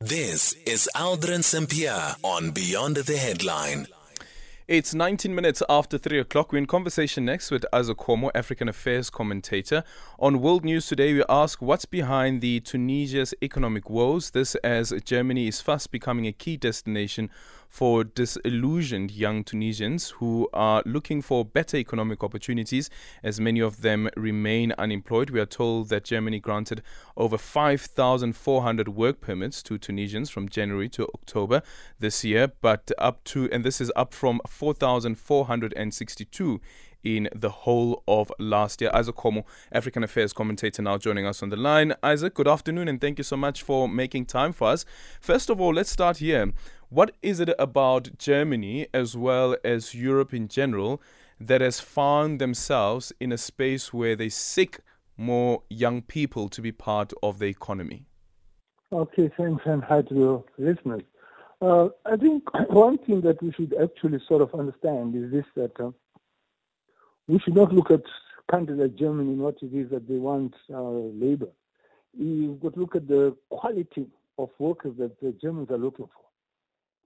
This is Aldrin Sampear on Beyond the Headline. It's 19 minutes after 3 o'clock. We're in conversation next with Izak Khomo, African Affairs commentator. On World News today, we ask what's behind the Tunisia's economic woes. This as Germany is fast becoming a key destination for disillusioned young Tunisians who are looking for better economic opportunities, as many of them remain unemployed. We are told that Germany granted over 5,400 work permits to Tunisians from January to October this year, but up to, and this is up from 4,462 in the whole of last year. Izak Khomo, African Affairs commentator, now joining us on the line. Izak, good afternoon and thank you so much for making time for us. First of all, let's start here. What is it about Germany as well as Europe in general that has found themselves in a space where they seek more young people to be part of the economy? Okay, thanks, and hi to your listeners. Uh, I think one thing that we should actually sort of understand is this that uh, we should not look at countries like Germany and what it is that they want uh, labor. You've got to look at the quality of workers that the Germans are looking for.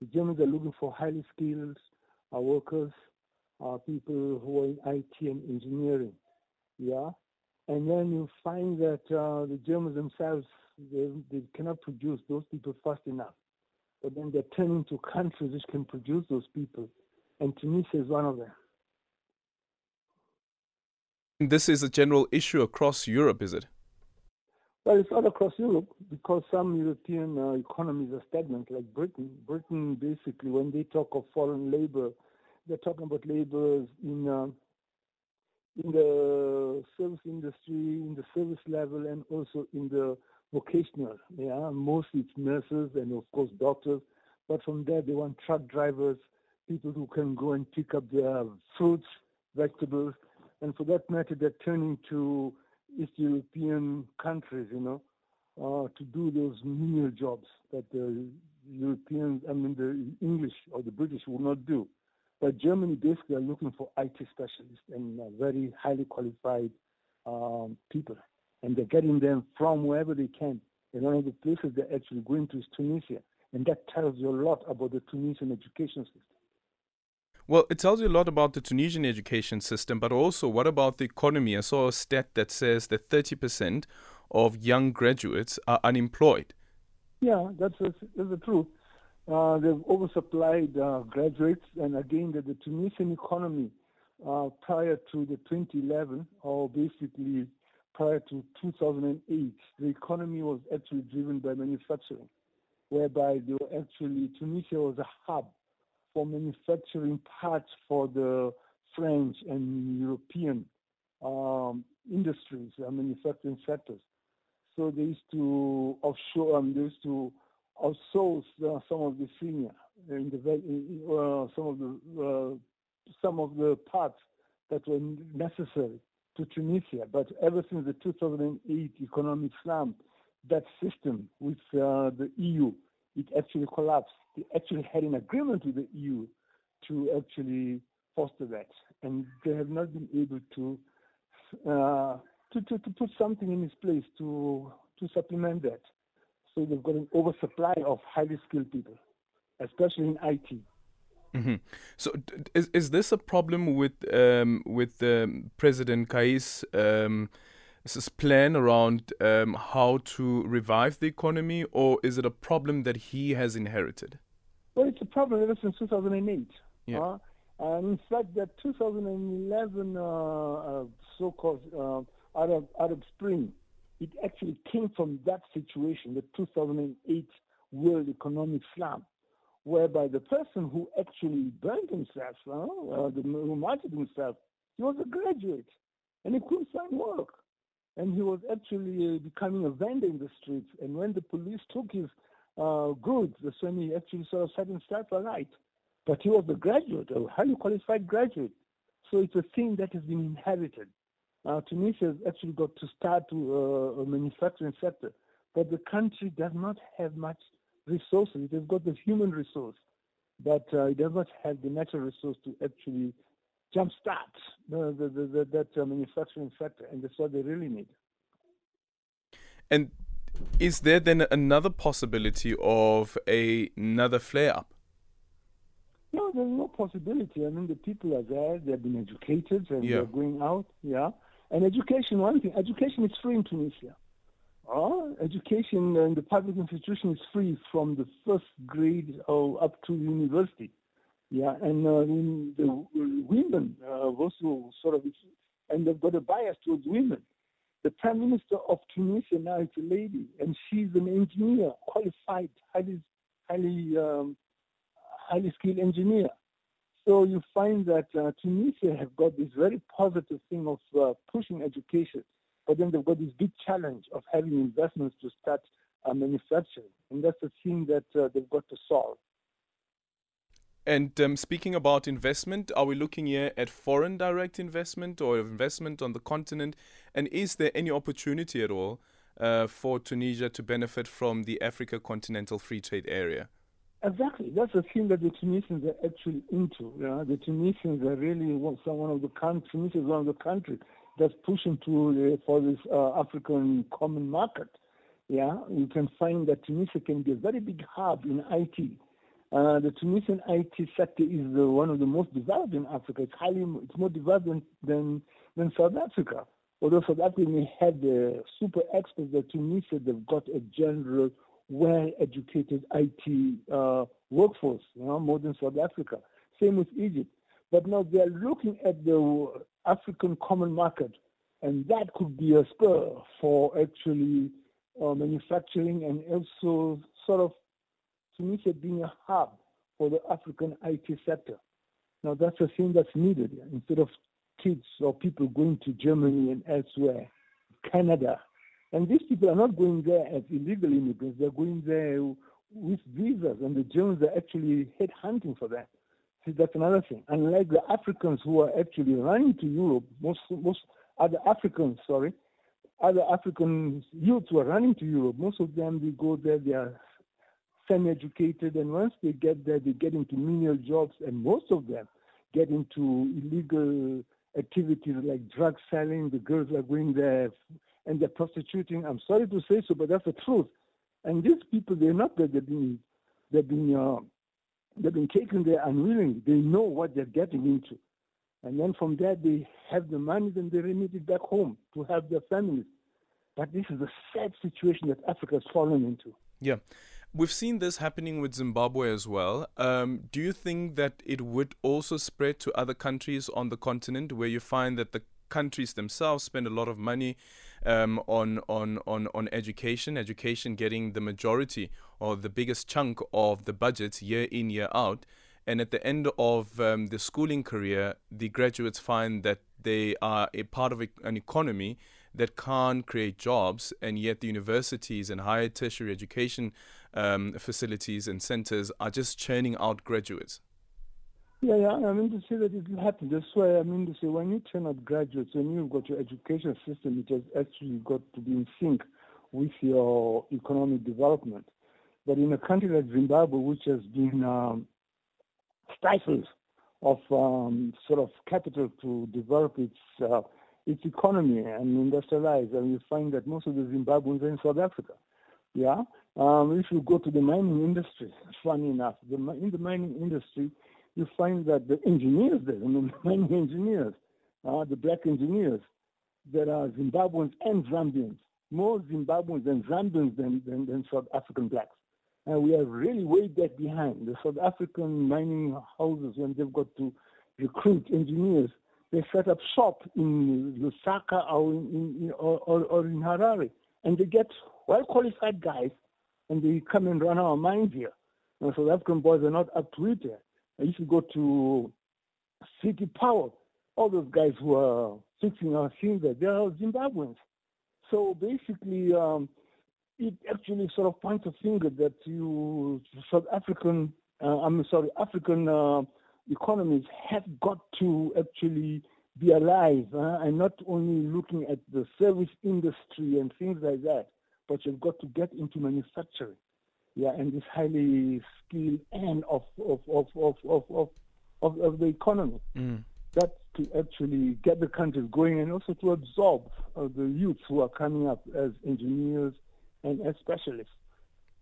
The Germans are looking for highly skilled uh, workers, uh, people who are in IT and engineering. Yeah. And then you find that uh, the Germans themselves, they, they cannot produce those people fast enough. But then they're turning to countries which can produce those people. And Tunisia is one of them. This is a general issue across Europe, is it? Well, it's all across Europe because some European uh, economies are stagnant, like Britain. Britain, basically, when they talk of foreign labor, they're talking about laborers in uh, in the service industry, in the service level, and also in the vocational. Yeah, mostly it's nurses and of course doctors. But from there, they want truck drivers, people who can go and pick up their fruits, vegetables, and for that matter, they're turning to East European countries, you know, uh, to do those menial jobs that the Europeans, I mean, the English or the British will not do. But Germany basically are looking for IT specialists and uh, very highly qualified um, people. And they're getting them from wherever they can. And one of the places they're actually going to is Tunisia. And that tells you a lot about the Tunisian education system. Well, it tells you a lot about the Tunisian education system, but also what about the economy? I saw a stat that says that 30% of young graduates are unemployed. Yeah, that's, that's the truth. Uh, they've oversupplied uh, graduates, and again, the, the Tunisian economy uh, prior to the 2011, or basically prior to 2008, the economy was actually driven by manufacturing, whereby they were actually Tunisia was a hub for manufacturing parts for the French and European um, industries, and manufacturing sectors. So they used to offshore, um, they used to outsource uh, some of the senior in the uh, some of the uh, some of the parts that were necessary to Tunisia. But ever since the 2008 economic slump, that system with uh, the EU it actually collapsed. They actually had an agreement with the EU to actually foster that, and they have not been able to uh, to, to, to put something in its place to to supplement that. So they've got an oversupply of highly skilled people, especially in IT. Mm-hmm. So, is is this a problem with um, with um, President Kais? Um, is this plan around um, how to revive the economy, or is it a problem that he has inherited? Well, it's a problem ever since 2008. Yeah. Uh, and in fact, that 2011 uh, uh, so-called uh, Arab, Arab Spring, it actually came from that situation, the 2008 world economic slump, whereby the person who actually burned himself, uh, the, who martyred himself, he was a graduate, and he couldn't find work and he was actually uh, becoming a vendor in the streets. And when the police took his uh, goods, that's when he actually sort of set himself alight. But he was a graduate, a highly qualified graduate. So it's a thing that has been inherited. Uh, Tunisia has actually got to start to, uh, a manufacturing sector, but the country does not have much resources. It has got the human resource, but uh, it does not have the natural resource to actually jumpstart the, the, the, that uh, manufacturing sector, and that's what they really need. And Is there then another possibility of a, another flare up? No, there's no possibility. I mean, the people are there. They've been educated and Yeah. they're going out. Yeah. And education, one thing, education is free in Tunisia. Uh, education in the public institution is free from the first grade or up to university. Yeah, and uh, the women uh, also sort of, and they've got a bias towards women. The prime minister of Tunisia now is a lady, and she's an engineer, qualified, highly, highly, um, highly skilled engineer. So you find that uh, Tunisia have got this very positive thing of uh, pushing education, but then they've got this big challenge of having investments to start uh, manufacturing, and that's the thing that uh, they've got to solve. And um, speaking about investment, are we looking here at foreign direct investment or investment on the continent? And is there any opportunity at all uh, for Tunisia to benefit from the Africa Continental Free Trade Area? Exactly. That's the thing that the Tunisians are actually into. You know? The Tunisians are really one of the countries, Tunisia is one of the countries that's pushing to uh, for this uh, African common market. Yeah, you can find that Tunisia can be a very big hub in IT. Uh, the Tunisian IT sector is uh, one of the most developed in Africa. It's highly, it's more developed than than, than South Africa. Although South Africa may have the super experts, the Tunisia they've got a general, well-educated IT uh, workforce, you know, more than South Africa. Same with Egypt. But now they're looking at the African common market, and that could be a spur for actually uh, manufacturing and also sort of Tunisia being a hub for the African IT sector. Now that's a thing that's needed instead of kids or people going to Germany and elsewhere, Canada. And these people are not going there as illegal immigrants. They're going there with visas, and the Germans are actually headhunting for them. See, that's another thing. Unlike the Africans who are actually running to Europe, most most other Africans, sorry, other African youths who are running to Europe, most of them they go there, they are semi-educated, and once they get there, they get into menial jobs, and most of them get into illegal activities like drug selling. The girls are going there and they're prostituting. I'm sorry to say so, but that's the truth. And these people, they're not that they're being, they're being, uh, they've been taken there unwillingly. They know what they're getting into. And then from there, they have the money, then they remit it back home to help their families. But this is a sad situation that Africa has fallen into. Yeah. We've seen this happening with Zimbabwe as well. Um, do you think that it would also spread to other countries on the continent where you find that the countries themselves spend a lot of money um, on, on, on, on education, education getting the majority or the biggest chunk of the budgets year in, year out? And at the end of um, the schooling career, the graduates find that they are a part of an economy that can't create jobs, and yet the universities and higher tertiary education um, facilities and centers are just churning out graduates. Yeah, yeah. I mean to say that it will happen. That's why I mean to say when you turn out graduates, when you've got your education system, it has actually got to be in sync with your economic development. But in a country like Zimbabwe, which has been um, stifled of um, sort of capital to develop its uh, its economy and industrialize, and you find that most of the Zimbabweans are in South Africa. Yeah. Um, if you go to the mining industry, funny enough, the, in the mining industry, you find that the engineers there, I mean, the mining engineers, uh, the black engineers, there are Zimbabweans and Zambians, more Zimbabweans and Zambians than, than, than South African blacks. And we are really way back behind. The South African mining houses, when they've got to recruit engineers, they set up shop in Lusaka or in, in or, or, or in Harare, and they get well qualified guys, and they come and run our mines here. And South African boys are not up to it. And if you go to City Power, all those guys who are fixing our things there, they are Zimbabweans. So basically, um, it actually sort of points a finger that you South African, uh, I'm sorry, African uh, economies have got to actually be alive uh, and not only looking at the service industry and things like that, but you've got to get into manufacturing. Yeah, and this highly skilled end of of of of of, of, of, of the economy. Mm. That's to actually get the countries going and also to absorb uh, the youth who are coming up as engineers and as specialists.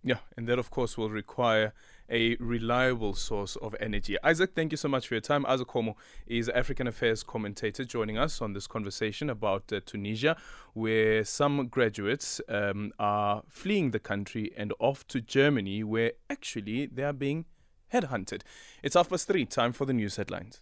Yeah, and that, of course, will require a reliable source of energy. Izak, thank you so much for your time. Izak Khomo is African Affairs commentator joining us on this conversation about uh, Tunisia, where some graduates um, are fleeing the country and off to Germany, where actually they are being headhunted. It's half past three, time for the news headlines.